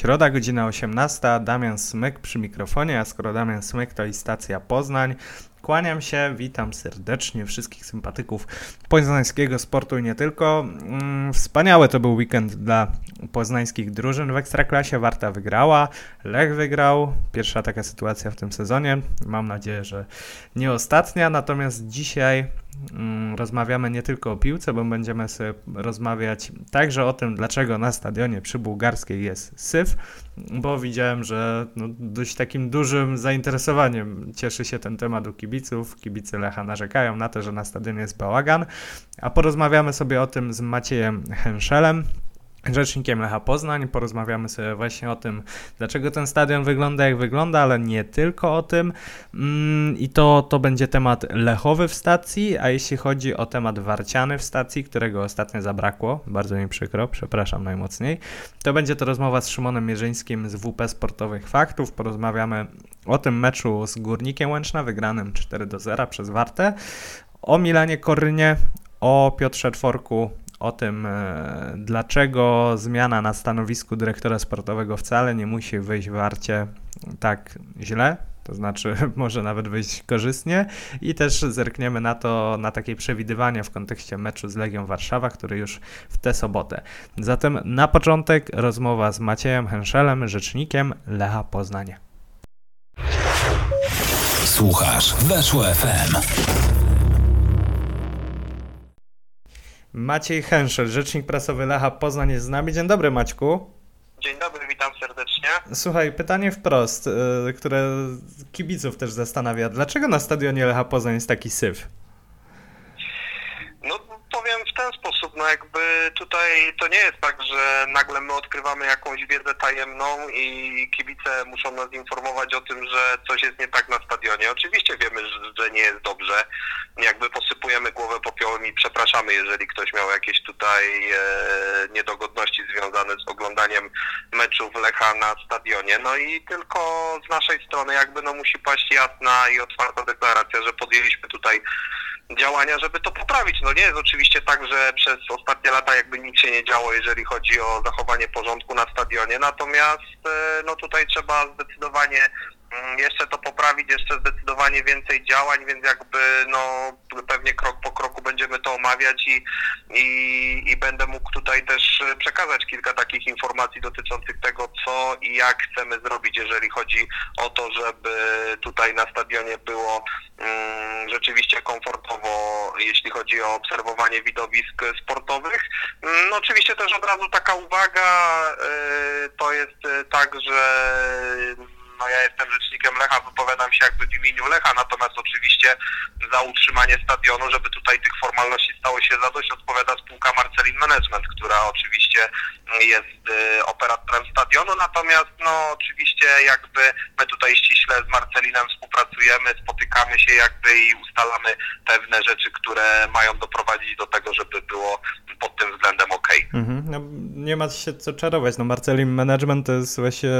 Środa, godzina 18. Damian Smyk przy mikrofonie, a skoro Damian Smyk to i stacja Poznań, Kłaniam się, witam serdecznie wszystkich sympatyków poznańskiego sportu i nie tylko. Mm, wspaniały to był weekend dla poznańskich drużyn w Ekstraklasie. Warta wygrała, Lech wygrał. Pierwsza taka sytuacja w tym sezonie. Mam nadzieję, że nie ostatnia. Natomiast dzisiaj rozmawiamy nie tylko o piłce, bo będziemy sobie rozmawiać także o tym, dlaczego na stadionie przy Bułgarskiej jest syf, bo widziałem, że no, dość takim dużym zainteresowaniem cieszy się ten temat u kibiców. Kibice Lecha narzekają na to, że na stadionie jest bałagan, a porozmawiamy sobie o tym z Maciejem Henszelem, rzecznikiem Lecha Poznań. Porozmawiamy sobie właśnie o tym, dlaczego ten stadion wygląda jak wygląda, ale nie tylko o tym. Mm, I to, to będzie temat lechowy w stacji, a jeśli chodzi o temat warciany w stacji, którego ostatnio zabrakło, bardzo mi przykro, przepraszam najmocniej, to będzie to rozmowa z Szymonem Mierzyńskim z WP Sportowych Faktów. Porozmawiamy o tym meczu z Górnikiem Łęczna, wygranym 4 do 0 przez Wartę, o Milanie Korynie, o Piotrze Czworku, o tym, e, dlaczego zmiana na stanowisku dyrektora sportowego wcale nie musi wyjść w Arcie tak źle, to znaczy może nawet wyjść korzystnie i też zerkniemy na to, na takie przewidywania w kontekście meczu z Legią Warszawa, który już w tę sobotę. Zatem na początek rozmowa z Maciejem Henszelem, rzecznikiem Lecha Poznanie. Słuchasz, weszło FM. Maciej Henszel, rzecznik prasowy Lecha Poznań jest z nami. Dzień dobry Maćku. Dzień dobry, witam serdecznie. Słuchaj, pytanie wprost, y, które kibiców też zastanawia. Dlaczego na stadionie Lecha Poznań jest taki syf? No powiem w ten sposób, no jakby tutaj to nie jest tak, że nagle my odkrywamy jakąś wiedzę tajemną i kibice muszą nas informować o tym, że coś jest nie tak na stadionie. Oczywiście wiemy, że nie jest dobrze. Jakby posypujemy głowę popiołem i przepraszamy, jeżeli ktoś miał jakieś tutaj e, niedogodności związane z oglądaniem meczów Lecha na stadionie. No i tylko z naszej strony jakby no musi paść jasna i otwarta deklaracja, że podjęliśmy tutaj działania, żeby to poprawić. No nie jest oczywiście tak, że przez ostatnie lata jakby nic się nie działo, jeżeli chodzi o zachowanie porządku na stadionie, natomiast e, no tutaj trzeba zdecydowanie mm, jeszcze to poprawić, jeszcze zdecydowanie więcej działań, więc jakby no pewnie krok po kroku będziemy to omawiać i, i, i będę mógł tutaj też przekazać kilka takich informacji dotyczących tego, co i jak chcemy zrobić, jeżeli chodzi o to, żeby tutaj na stadionie było mm, rzeczywiście komfortowo, jeśli chodzi o obserwowanie widowisk sportowych. No, oczywiście też od razu taka uwaga, y, to jest y, tak, że no ja jestem rzecznikiem Lecha, wypowiadam się jakby w imieniu Lecha, natomiast oczywiście za utrzymanie stadionu, żeby tutaj tych formalności stało się zadość, odpowiada spółka Marcelin Management, która oczywiście jest y, operatorem stadionu, natomiast no oczywiście jakby my tutaj ściśle z Marcelinem współpracujemy, spotykamy się jakby i ustalamy pewne rzeczy, które mają doprowadzić do tego, żeby było pod tym względem ok. Mhm. No, nie ma się co czarować, no Marcelin Management to jest właśnie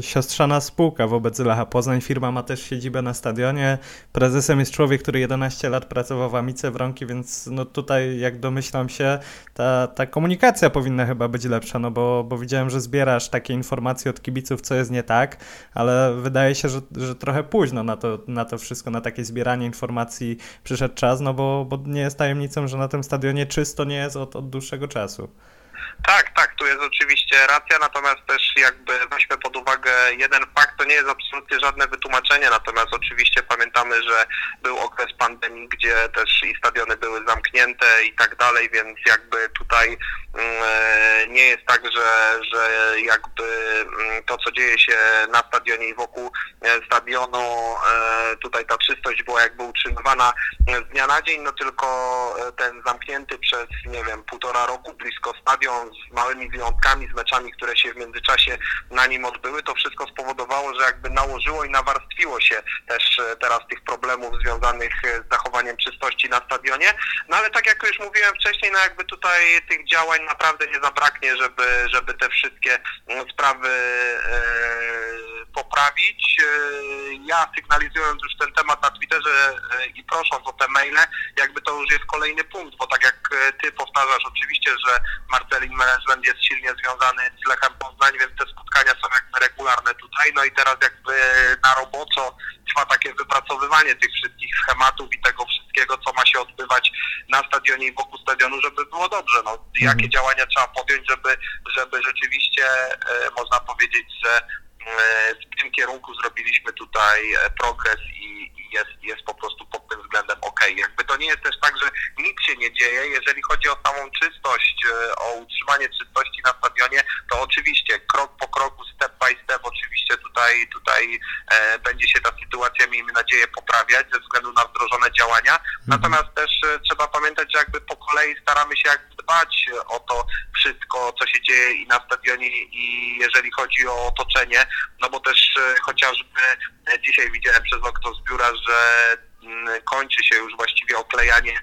siostrzana spółka wobec Lecha Poznań, firma ma też siedzibę na stadionie, prezesem jest człowiek, który 11 lat pracował w Amice Wronki, więc no tutaj jak domyślam się, ta, ta komunikacja powinna chyba być lepsza no bo, bo widziałem, że zbierasz takie informacje od kibiców, co jest nie tak, ale wydaje się, że, że trochę późno na to, na to wszystko, na takie zbieranie informacji przyszedł czas, no bo, bo nie jest tajemnicą, że na tym stadionie czysto nie jest od, od dłuższego czasu. Tak, tak, tu jest oczywiście racja, natomiast też jakby weźmy pod uwagę jeden fakt, to nie jest absolutnie żadne wytłumaczenie, natomiast oczywiście pamiętamy, że był okres pandemii, gdzie też i stadiony były zamknięte i tak dalej, więc jakby tutaj mm, e, nie jest tak, że, że jakby mm, to, co dzieje się na stadionie i wokół e, stadionu, e, tutaj ta czystość była jakby utrzymywana z dnia na dzień, no tylko ten zamknięty przez, nie wiem, półtora roku blisko stadion z małymi wyjątkami, z meczami, które się w międzyczasie na nim odbyły, to wszystko spowodowało, że jakby nałożyło i nawarstwiło się też e, teraz tych problemów związanych e, z zachowaniem czystości na stadionie. No ale tak jak już mówiłem wcześniej, no jakby tutaj tych działań naprawdę nie zabraknie, żeby, żeby te wszystkie mm, sprawy e, poprawić. Ja sygnalizując już ten temat na Twitterze i prosząc o te maile, jakby to już jest kolejny punkt, bo tak jak ty powtarzasz oczywiście, że Marcelin Management jest silnie związany z Lechem Poznań, więc te spotkania są jakby regularne tutaj, no i teraz jakby na roboczo trwa takie wypracowywanie tych wszystkich schematów i tego wszystkiego, co ma się odbywać na stadionie i wokół stadionu, żeby było dobrze. No, jakie mhm. działania trzeba podjąć, żeby, żeby rzeczywiście e, można powiedzieć, że e, w tym kierunku zrobiliśmy tutaj e, progres i jest, jest po prostu względem ok. Jakby to nie jest też tak, że nic się nie dzieje. Jeżeli chodzi o samą czystość, o utrzymanie czystości na stadionie, to oczywiście krok po kroku, step by step, oczywiście tutaj, tutaj e, będzie się ta sytuacja, miejmy nadzieję, poprawiać ze względu na wdrożone działania. Mhm. Natomiast też e, trzeba pamiętać, że jakby po kolei staramy się jakby dbać o to wszystko, co się dzieje i na stadionie i jeżeli chodzi o otoczenie, no bo też e, chociażby e, dzisiaj widziałem przez okno z biura, że kończy się już właściwie oklejanie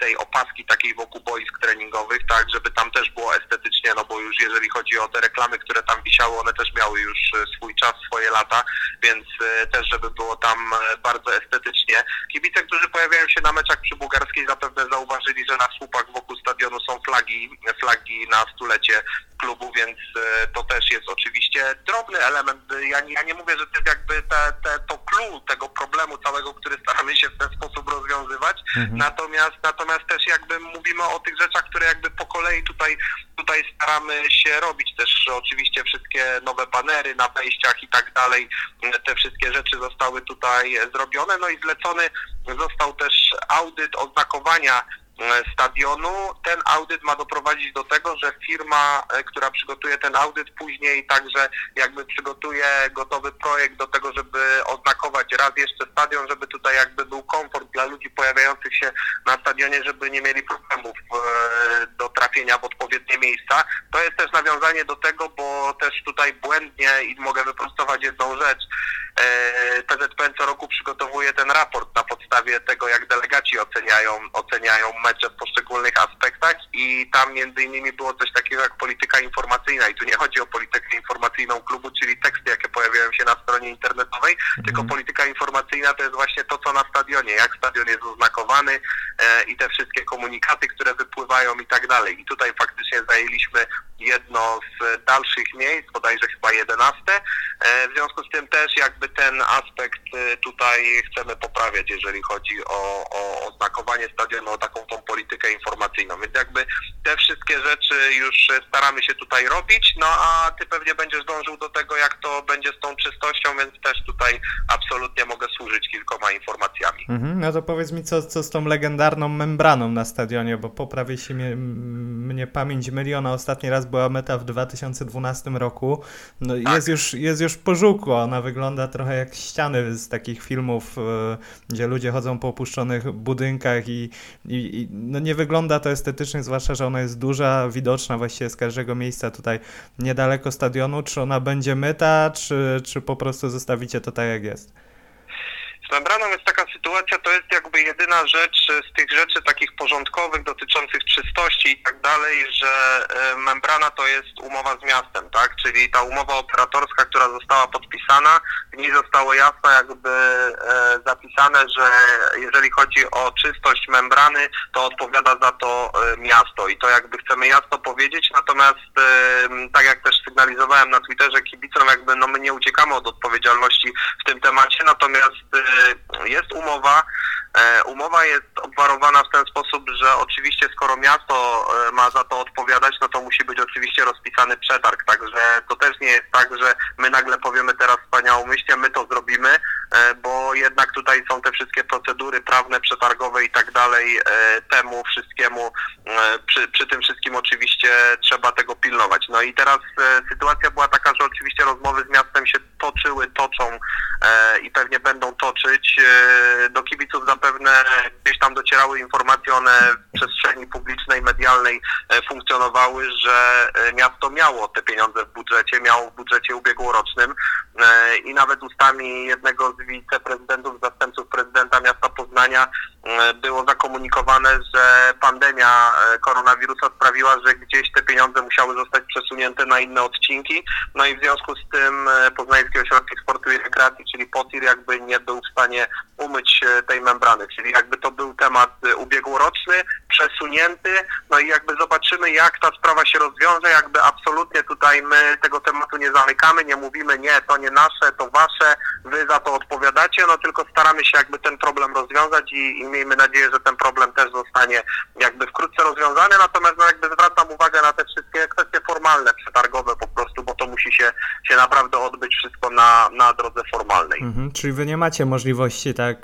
tej opaski takiej wokół boisk treningowych, tak, żeby tam też było estetycznie, no bo już jeżeli chodzi o te reklamy, które tam wisiały, one też miały już e, swój czas, swoje lata, więc e, też żeby było tam bardzo estetycznie. Kibice, którzy pojawiają się na meczach przy Bułgarskiej zapewne zauważyli, że na słupach wokół stadionu są flagi, flagi na stulecie klubu, więc to też jest oczywiście drobny element. Ja nie, ja nie mówię, że to jest jakby te, te, to clue tego problemu całego, który staramy się w ten sposób rozwiązywać, mhm. natomiast natomiast, natomiast też jakby mówimy o tych rzeczach, które jakby po kolei tutaj, tutaj staramy się robić. Też oczywiście wszystkie nowe banery na wejściach i tak dalej, te wszystkie rzeczy zostały tutaj zrobione, no i zlecony został też audyt oznakowania stadionu. Ten audyt ma doprowadzić do tego, że firma, e, która przygotuje ten audyt później także jakby przygotuje gotowy projekt do tego, żeby oznakować raz jeszcze stadion, żeby tutaj jakby był komfort dla ludzi pojawiających się na stadionie, żeby nie mieli problemów e, do trafienia w odpowiednie miejsca. To jest też nawiązanie do tego, bo też tutaj błędnie i mogę wyprostować jedną rzecz. PZPN co roku przygotowuje ten raport na podstawie tego, jak delegaci oceniają, oceniają mecze w poszczególnych aspektach i tam między innymi było coś takiego jak polityka informacyjna i tu nie chodzi o politykę informacyjną klubu, czyli teksty, jakie pojawiają się na stronie internetowej, mhm. tylko polityka informacyjna to jest właśnie to, co na stadionie, jak stadion jest oznakowany e, i te wszystkie komunikaty, które wypływają i tak dalej. I tutaj faktycznie zajęliśmy jedno z dalszych miejsc, bodajże chyba jedenaste. E, w związku z tym też jakby ten aspekt e, tutaj chcemy poprawiać, jeżeli chodzi o, o oznakowanie stadionu, o taką tą politykę informacyjną. Więc jakby te wszystkie rzeczy już staramy się tutaj robić, no a ty pewnie będziesz dążył do tego, jak to będzie z tą czystością, więc też tutaj absolutnie mogę służyć kilkoma informacjami. Mhm, no to powiedz mi, co, co z tą legendarną membraną na stadionie, bo poprawię się mnie, mnie pamięć miliona. Ostatni raz była meta w 2012 roku. No tak. jest, już, jest już pożółkła, ona wygląda trochę jak ściany z takich filmów, e, gdzie ludzie chodzą po opuszczonych budynkach i, i, i no nie wygląda to estetycznie, zwłaszcza, że ona jest duża, widoczna właściwie z każdego miejsca tutaj niedaleko stadionu. Czy ona będzie myta, czy, czy po prostu zostawicie to tak jak jest? Membraną jest taka sytuacja, to jest jakby jedyna rzecz z tych rzeczy takich porządkowych dotyczących czystości i tak dalej, że e, membrana to jest umowa z miastem, tak? Czyli ta umowa operatorska, która została podpisana, w niej zostało jasno jakby e, zapisane, że jeżeli chodzi o czystość membrany, to odpowiada za to e, miasto i to jakby chcemy jasno powiedzieć, natomiast tak jak też sygnalizowałem na Twitterze kibicom, jakby no my nie uciekamy od odpowiedzialności w tym temacie, natomiast jest umowa, Umowa jest obwarowana w ten sposób, że oczywiście skoro miasto e, ma za to odpowiadać, no to musi być oczywiście rozpisany przetarg, także to też nie jest tak, że my nagle powiemy teraz wspaniałomyślnie, my to zrobimy, e, bo jednak tutaj są te wszystkie procedury prawne, przetargowe i tak dalej, temu wszystkiemu, przy, przy tym wszystkim oczywiście trzeba tego pilnować. No i teraz sytuacja była taka, że oczywiście rozmowy z miastem się toczyły, toczą i pewnie będą toczyć. Do kibiców zapewne gdzieś tam docierały informacje, one w przestrzeni publicznej, medialnej e, funkcjonowały, że e, miasto miało te pieniądze w budżecie, miało w budżecie ubiegłorocznym e, i nawet ustami jednego z wiceprezydentów, zastępców prezydenta miasta Poznania było zakomunikowane, że pandemia koronawirusa sprawiła, że gdzieś te pieniądze musiały zostać przesunięte na inne odcinki. No i w związku z tym e, Poznański Ośrodek Sportu i Rekreacji, czyli POTIR, jakby nie był w stanie umyć tej membrany, czyli jakby to był temat e, ubiegłoroczny, przesunięty, no i jakby zobaczymy, jak ta sprawa się rozwiąże, jakby absolutnie tutaj my tego tematu nie zamykamy, nie mówimy, nie, to nie nasze, to wasze, wy za to odpowiadacie, no tylko staramy się jakby ten problem rozwiązać i, i miejmy nadzieję, że ten problem też zostanie jakby wkrótce rozwiązany, natomiast no jakby zwracam uwagę na te wszystkie kwestie formalne, przetargowe po prostu, bo to musi się, się naprawdę odbyć wszystko na, na drodze formalnej. Mhm, czyli wy nie macie możliwości tak,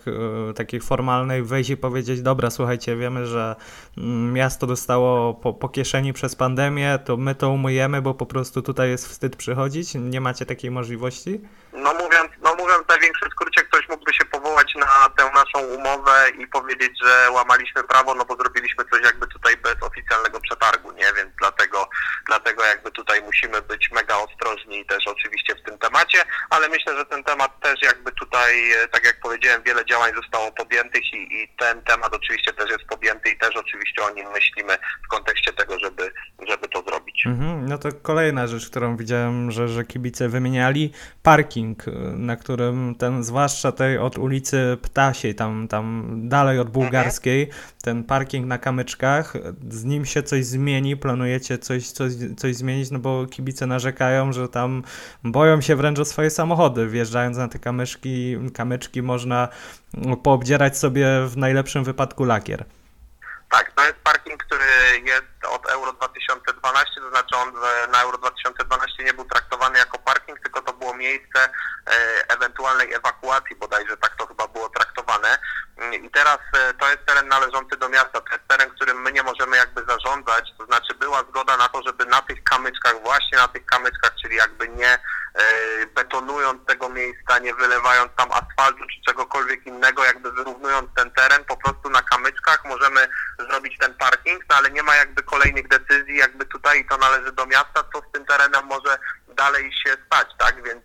e, takiej formalnej wejść i powiedzieć, dobra, słuchajcie, wiemy, że mm, miasto dostało po, po kieszeni przez pandemię, to my to umyjemy, bo po prostu tutaj jest wstyd przychodzić? Nie macie takiej możliwości? No mówiąc, no mówiąc w największym skrócie, ktoś mógłby się powołać naszą umowę i powiedzieć, że łamaliśmy prawo, no bo zrobiliśmy coś jakby tutaj bez oficjalnego przetargu, nie? Więc dlatego, dlatego jakby tutaj musimy być mega ostrożni też oczywiście w tym temacie, ale myślę, że ten temat też jakby tutaj, tak jak powiedziałem, wiele działań zostało podjętych i, i ten temat oczywiście też jest podjęty i też oczywiście o nim myślimy w kontekście tego, żeby, żeby to zrobić. Mhm, no to kolejna rzecz, którą widziałem, że, że kibice wymieniali, parking, y, na którym ten, zwłaszcza tej od ulicy Ptasiej, tam, tam dalej od Bułgarskiej, ten parking na kamyczkach, z nim się coś zmieni, planujecie coś, coś, coś zmienić, no bo kibice narzekają, że tam boją się wręcz o swoje samochody, wjeżdżając na te kamyczki, kamyczki można poobdzierać sobie w najlepszym wypadku lakier. Tak, to jest parking, który jest od Euro 2012, to znaczy on na Euro 2012 nie był traktowany jako parking, tylko to było miejsce e, ewentualnej ewakuacji, bodajże tak to chyba było traktowane. I teraz e, to jest teren należący do miasta, to jest teren, którym my nie możemy jakby zarządzać, to znaczy była zgoda na to, żeby na tych kamyczkach, właśnie na tych kamyczkach, czyli jakby nie e, betonując tego miejsca, nie wylewając tam asfaltu czy czegokolwiek innego, jakby wyrównując ten teren, po prostu na kamyczkach możemy zrobić ten parking, no ale nie ma jakby kolejnych decyzji, jakby tutaj to należy do miasta, co z tym terenem może dalej się stać, tak, więc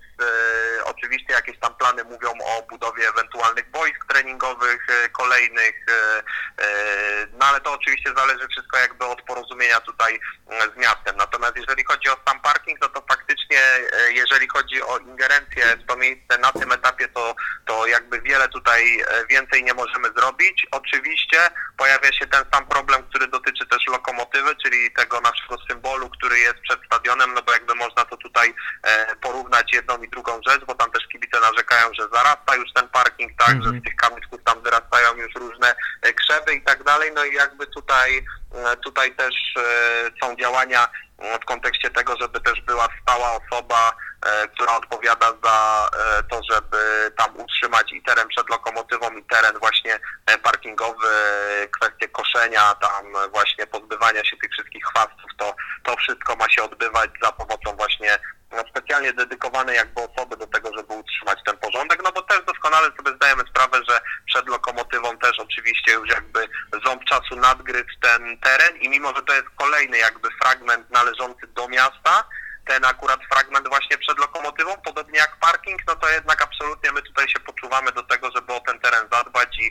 oczywiście jakieś tam plany mówią o budowie ewentualnych boisk treningowych, e, kolejnych, e, e, no ale to oczywiście zależy wszystko jakby od porozumienia tutaj e, z miastem, natomiast jeżeli chodzi o sam parking, no to faktycznie e, jeżeli chodzi o ingerencję w to miejsce na tym etapie, to, to jakby wiele tutaj e, więcej nie możemy zrobić. Oczywiście pojawia się ten sam problem, który dotyczy też lokomotywy, czyli tego naszego symbolu, który jest przed stadionem, no bo jakby można to tutaj e, porównać jedną i drugą rzecz, bo tam też kibice narzekają, że zarasta już ten parking, tak, Mhm. że z tych kamyczków tam wyrastają już różne e, krzewy i tak dalej, no i jakby tutaj, e, tutaj też e, są działania w kontekście tego, żeby też była stała osoba, która odpowiada za e, to, żeby tam utrzymać i teren przed lokomotywą, i teren właśnie e, parkingowy, e, kwestie koszenia, tam e, właśnie pozbywania się tych wszystkich chwastów, to, to wszystko ma się odbywać za pomocą właśnie no, specjalnie dedykowanej jakby osoby do tego, żeby utrzymać ten porządek, no bo też doskonale sobie zdajemy sprawę, że przed lokomotywą też oczywiście już jakby ząb czasu nadgryzł ten teren i mimo, że to jest kolejny jakby fragment należący do miasta, ten akurat fragment właśnie przed lokomotywą, podobnie jak parking, no to jednak absolutnie my tutaj się poczuwamy do tego, żeby o ten teren zadbać i,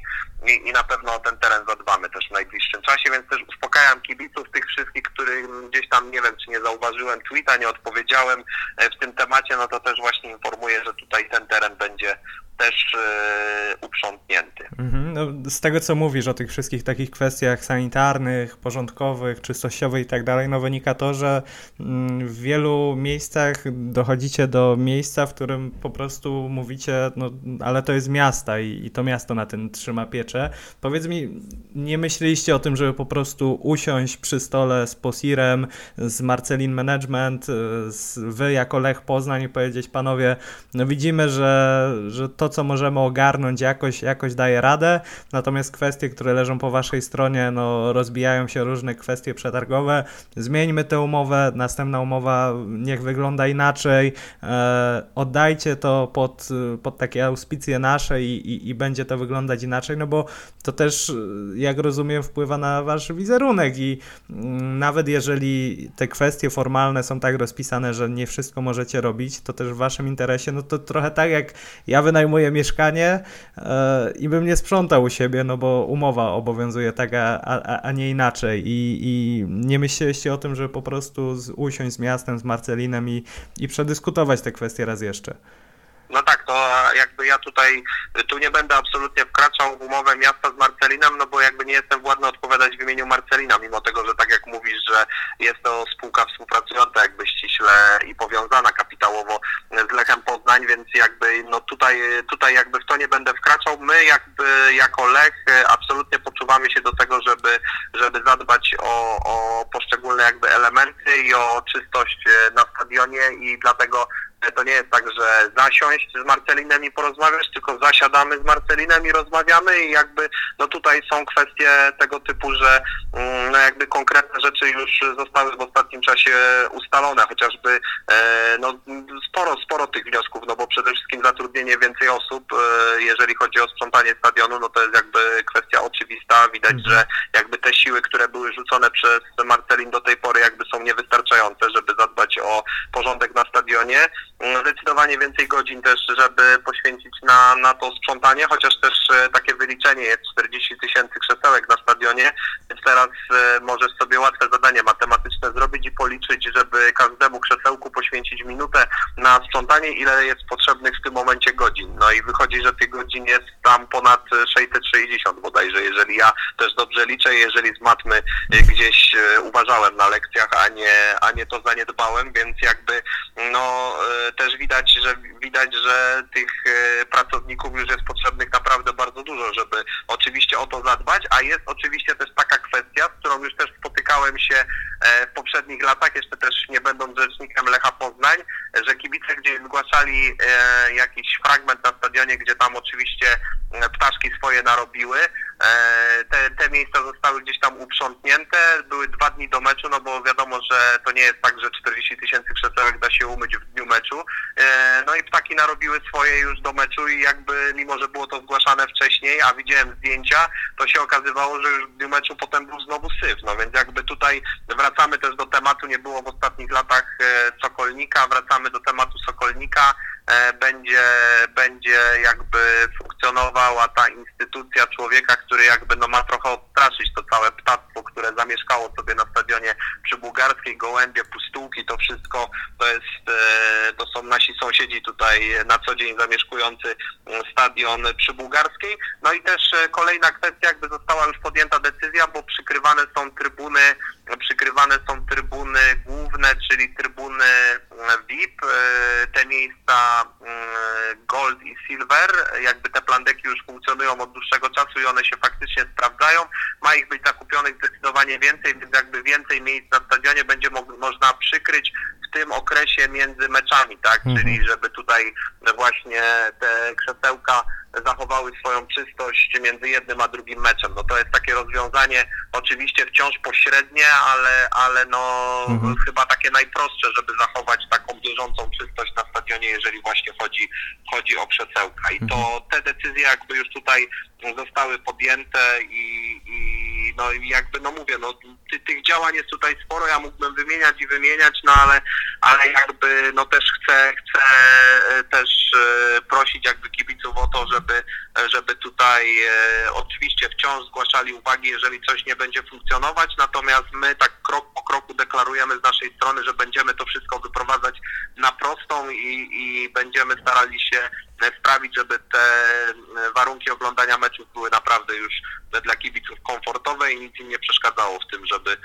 i, i na pewno o ten teren zadbamy też w najbliższym czasie, więc też uspokajam kibiców tych wszystkich, którym gdzieś tam, nie wiem, czy nie zauważyłem tweeta, nie odpowiedziałem e, w tym temacie, no to też właśnie informuję, że tutaj ten teren będzie też e, uprzątnięty. Mhm. No, z tego co mówisz o tych wszystkich takich kwestiach sanitarnych, porządkowych, czystościowych i tak dalej, no wynika to, że mm, w wielu miejscach dochodzicie do miejsca, w którym po prostu mówicie, no ale to jest miasta i, i to miasto na tym trzyma pieczę. Powiedz mi, nie myśleliście o tym, żeby po prostu usiąść przy stole z Posirem, z Marcelin Management, y, z, wy jako Lech Poznań i powiedzieć, panowie, no widzimy, że, że to, co możemy ogarnąć jakoś, jakoś daje radę, natomiast kwestie, które leżą po waszej stronie, no rozbijają się różne kwestie przetargowe. Zmieńmy tę umowę, następna umowa niech wygląda inaczej. E, oddajcie to pod, pod takie auspicje nasze i, i, i będzie to wyglądać inaczej, no bo to też, jak rozumiem, wpływa na wasz wizerunek i mm, nawet jeżeli te kwestie formalne są tak rozpisane, że nie wszystko możecie robić, to też w waszym interesie, no to trochę tak jak ja wynajmuję mieszkanie e, i bym nie sprzątał u siebie, no bo umowa obowiązuje tak, a, a, a nie inaczej I, i nie myśleliście o tym, żeby po prostu z, usiąść z miastem, z Marcelinem i, i przedyskutować te kwestie raz jeszcze. No tak, to jakby ja tutaj, tu nie będę absolutnie wkraczał w umowę miasta z Marcelinem, no bo jakby nie jestem władny odpowiadać w imieniu Marcelina, mimo tego, że tak jak mówisz, że jest to spółka współpracująca jakby ściśle i powiązana kapitałowo z Lechem Poznań, więc jakby no tutaj, tutaj jakby w to nie będę wkraczał. My jakby jako Lech absolutnie poczuwamy się do tego, żeby, żeby zadbać o, o poszczególne jakby elementy i o czystość na stadionie i dlatego to nie jest tak, że zasiąść z Marcelinem i porozmawiać, tylko zasiadamy z Marcelinem i rozmawiamy i jakby no tutaj są kwestie tego typu, że mm, no jakby konkretne rzeczy już zostały w ostatnim czasie ustalone, chociażby e, no sporo, sporo tych wniosków, no bo przede wszystkim zatrudnienie więcej osób, e, jeżeli chodzi o sprzątanie stadionu, no to jest jakby kwestia oczywista, widać, mhm. że jakby te siły, które były rzucone przez Marcelin do tej pory jakby są niewystarczające, żeby zadbać o porządek na stadionie. Mm, zdecydowanie więcej godzin też, żeby poświęcić na, na to sprzątanie, chociaż też e, takie wyliczenie jest 40 tysięcy krzesełek na stadionie, więc teraz e, możesz sobie łatwe zadanie matematyczne policzyć, żeby każdemu krzesełku poświęcić minutę na sprzątanie, ile jest potrzebnych w tym momencie godzin. No i wychodzi, że tych godzin jest tam ponad 660 bodajże, jeżeli ja też dobrze liczę, jeżeli z matmy e, gdzieś uważałem na lekcjach, a nie, a nie to zaniedbałem, więc jakby no też widać, że widać, że tych pracowników już jest potrzebnych naprawdę bardzo dużo, żeby oczywiście o to zadbać, a jest oczywiście też taka kwestia, z którą już też spotykałem się e, w poprzednich latach, jeszcze też nie będąc rzecznikiem Lecha Poznań, że kibice gdzieś zgłaszali e, jakiś fragment na stadionie, gdzie tam oczywiście ptaszki swoje narobiły, te, te miejsca zostały gdzieś tam uprzątnięte, były dwa dni do meczu, no bo wiadomo, że to nie jest tak, że 40 tysięcy krzesełek da się umyć w dniu meczu. E, no i ptaki narobiły swoje już do meczu i jakby mimo, że było to zgłaszane wcześniej, a widziałem zdjęcia, to się okazywało, że już w dniu meczu potem był znowu syf. No więc jakby tutaj wracamy też do tematu, nie było w ostatnich latach e, Sokolnika, wracamy do tematu Sokolnika. E, będzie, będzie jakby funkcjonowała ta instytucja człowieka, który jakby no ma trochę odstraszyć to całe ptactwo, które zamieszkało sobie na stadionie przy Bułgarskiej, Gołębie, Pustułki, to wszystko to jest, e, to są nasi sąsiedzi tutaj na co dzień zamieszkujący stadion przy Bułgarskiej. No i też e, kolejna kwestia, jakby została już podjęta decyzja, bo przykrywane są trybuny, przykrywane są trybuny główne, czyli trybuny VIP, te miejsca Mm, gold i Silver, jakby te plandeki już funkcjonują od dłuższego czasu i one się faktycznie sprawdzają. Ma ich być zakupionych zdecydowanie więcej, więc jakby więcej miejsc na stadionie będzie mo można przykryć w tym okresie między meczami, tak? Mhm. Czyli żeby tutaj właśnie te krzesełka zachowały swoją czystość między jednym a drugim meczem. No to jest takie rozwiązanie oczywiście wciąż pośrednie, ale, ale no mhm. chyba takie najprostsze, żeby zachować taką bieżącą czystość na stadionie, jeżeli właśnie chodzi, chodzi o przesełka. I to mhm. te decyzje jakby już tutaj zostały podjęte i, i no i jakby no mówię, no ty, tych działań jest tutaj sporo, ja mógłbym wymieniać i wymieniać, no ale, ale jakby no też chcę, chcę e, też e, prosić jakby kibiców o to, żeby, żeby tutaj e, oczywiście wciąż zgłaszali uwagi, jeżeli coś nie będzie funkcjonować, natomiast my tak krok po kroku deklarujemy z naszej strony, że będziemy to wszystko wyprowadzać na prostą i, i będziemy starali się sprawić, żeby te warunki oglądania meczów były naprawdę już dla kibiców komfortowe i nic im nie przeszkadzało w tym, żeby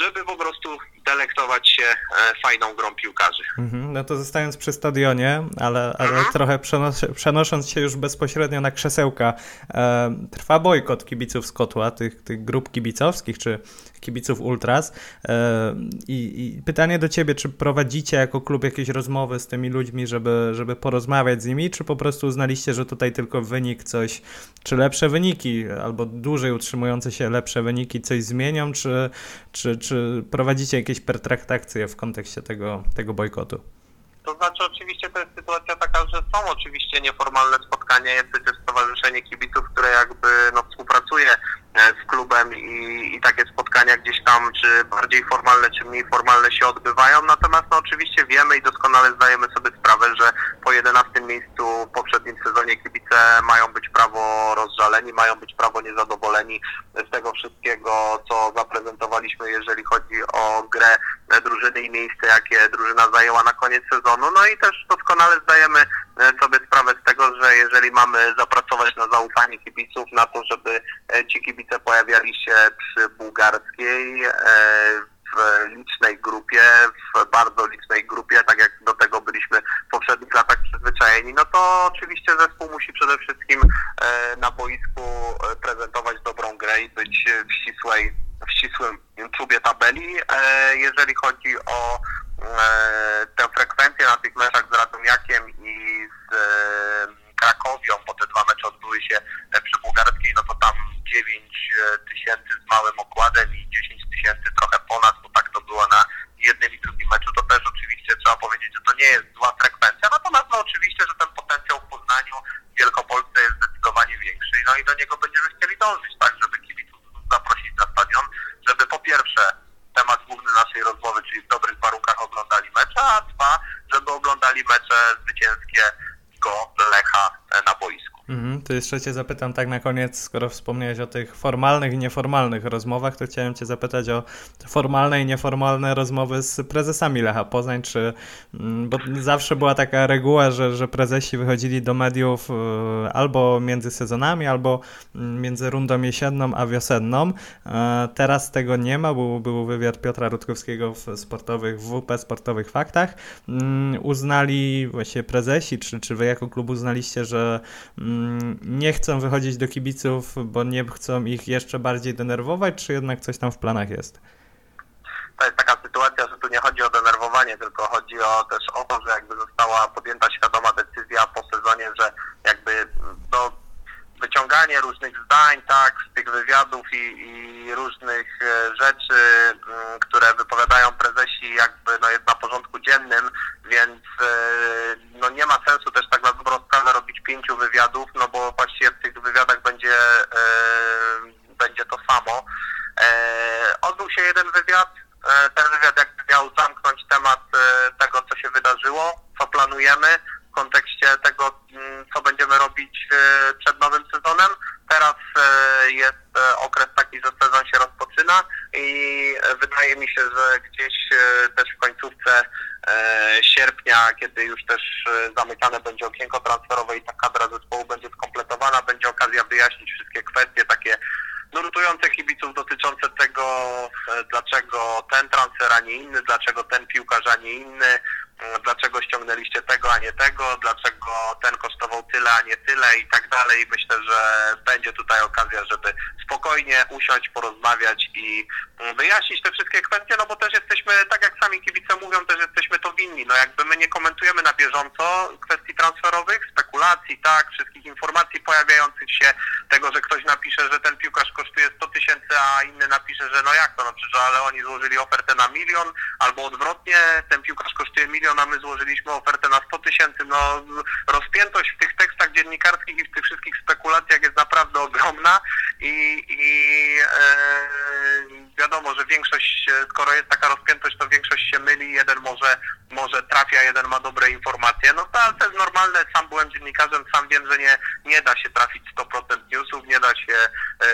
żeby po prostu delektować się e, fajną grą piłkarzy. Mhm, no to zostając przy stadionie, ale, ale mhm. trochę przenos przenosząc się już bezpośrednio na krzesełka, e, trwa bojkot kibiców z kotła, tych, tych grup kibicowskich czy kibiców Ultras. E, I, I, pytanie do ciebie, czy prowadzicie jako klub jakieś rozmowy z tymi ludźmi, żeby, żeby porozmawiać z nimi, czy po prostu uznaliście, że tutaj tylko wynik coś, czy lepsze wyniki, albo dłużej utrzymujące się lepsze wyniki coś zmienią, czy, czy, czy prowadzicie jakieś pertraktacje w kontekście tego, tego bojkotu? To znaczy oczywiście to jest sytuacja taka, że są oczywiście nieformalne spotkania, jest przecież stowarzyszenie kibiców, które jakby no, współpracuje z klubem i, i takie spotkania gdzieś tam, czy bardziej formalne, czy mniej formalne się odbywają. Natomiast no, oczywiście wiemy i doskonale zdajemy sobie sprawę, że po 11 miejscu w poprzednim sezonie kibice mają być prawo rozżaleni, mają być prawo niezadowoleni z tego wszystkiego, co zaprezentowaliśmy, jeżeli chodzi o grę drużyny i miejsce, jakie drużyna zajęła na koniec sezonu. No i też doskonale zdajemy E, sobie sprawę z tego, że jeżeli mamy zapracować na zaufanie kibiców, na to, żeby e, ci kibice pojawiali się przy bułgarskiej, e, w licznej grupie, w bardzo licznej grupie, tak jak do tego byliśmy w poprzednich latach przyzwyczajeni, no to oczywiście zespół musi przede wszystkim na boisku prezentować dobrą grę i być w ścisłej, w ścisłym czubie tabeli. Jeżeli chodzi o tę frekwencję na tych meczach z Radomiakiem i z Krakowią, bo te dwa mecze odbyły się przy Bułgarskiej, no to tam 9 e, tysięcy z małym okładem i 10 tysięcy trochę ponad, bo tak to było na jednym i drugim meczu, to też oczywiście trzeba powiedzieć, że to nie jest zła frekwencja, natomiast no oczywiście, że ten potencjał w Poznaniu w Wielkopolsce jest zdecydowanie większy, no i do niego będziemy chcieli dążyć, tak, żeby kibiców zaprosić na stadion, żeby po pierwsze temat główny naszej rozmowy, czyli w dobrych warunkach oglądali mecze, a dwa, żeby oglądali mecze zwycięskie go Lecha na boisku. Mhm, to jeszcze Cię zapytam tak na koniec, skoro wspomniałeś o tych formalnych i nieformalnych rozmowach, to chciałem Cię zapytać o formalne i nieformalne rozmowy z prezesami Lecha Poznań, czy, mm, bo zawsze była taka reguła, że, że prezesi wychodzili do mediów e, albo między sezonami, albo mm, między rundą jesienną a wiosenną. E, teraz tego nie ma, był, był wywiad Piotra Rutkowskiego w sportowych, w WP Sportowych Faktach. Mm, uznali właśnie prezesi, czy, czy wy jako klub uznaliście, że nie chcą wychodzić do kibiców, bo nie chcą ich jeszcze bardziej denerwować, czy jednak coś tam w planach jest? To jest taka sytuacja, że tu nie chodzi o denerwowanie, tylko chodzi o też o to, że jakby została podjęta świadoma decyzja po sezonie, że jakby do wyciąganie różnych zdań, tak, z tych wywiadów i, i różnych e, rzeczy, mm, które wypowiadają prezesi, jakby no, jest na porządku dziennym, więc e, no, nie ma sensu też tak na dobrą sprawę robić pięciu wywiadów, no bo właściwie w tych wywiadach będzie, e, będzie to samo. Odbył się jeden wywiad, ten wywiad jakby miał zamknąć temat tego, co się wydarzyło, co planujemy, w kontekście tego, mm, co będziemy robić e, przed nowym sezonem. Teraz e, jest e, okres taki, że sezon się rozpoczyna i wydaje mi się, że gdzieś też w końcówce sierpnia, kiedy już też zamykane będzie okienko transferowe i ta kadra zespołu będzie skompletowana, będzie okazja wyjaśnić wszystkie kwestie takie nurtujące kibiców dotyczące tego, dlaczego ten transfer, a nie inny, dlaczego ten piłkarz, a nie inny, dlaczego ściągnęliście tego, a nie tego, dlaczego ten kosztował tyle, a nie tyle i tak dalej. Myślę, że będzie tutaj okazja, żeby spokojnie usiąść, porozmawiać i wyjaśnić te wszystkie kwestie, no bo też jesteśmy, tak jak sami kibice mówią, też jesteśmy to winni. No jakby my nie komentujemy na bieżąco kwestii transferowych, spekulacji, tak, wszystkich informacji pojawiających się, tego, że ktoś napisze, że ten piłkarz kosztuje 100 tysięcy, a inny napisze, że no jak to, no przecież, ale oni złożyli ofertę na milion, albo odwrotnie, ten piłkarz kosztuje milion, miliona, my złożyliśmy ofertę na 100 tysięcy. No, rozpiętość w tych tekstach dziennikarskich i w tych wszystkich spekulacjach jest naprawdę ogromna i, i e, wiadomo, że większość, skoro jest taka rozpiętość, to większość się myli, jeden może, może trafia, jeden ma dobre informacje. No to, ale to jest normalne, sam byłem dziennikarzem, sam wiem, że nie, nie da się trafić 100% newsów, nie da się e,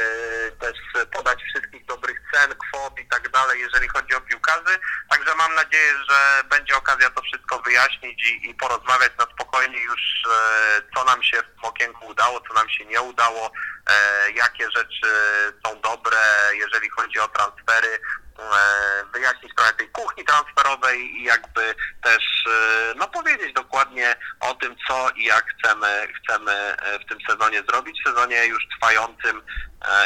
też podać wszystkich dobrych cen, kwot i tak dalej, jeżeli chodzi o piłkarzy. Także mam nadzieję, że będzie okazja to wszystko wyjaśnić i, i porozmawiać na spokojnie już, e, co nam się w okienku udało, co nam się nie udało, e, jakie rzeczy są dobre, jeżeli chodzi o transfery, wyjaśnić trochę tej kuchni transferowej i jakby też no, powiedzieć dokładnie o tym, co i jak chcemy, chcemy w tym sezonie zrobić, sezonie już trwającym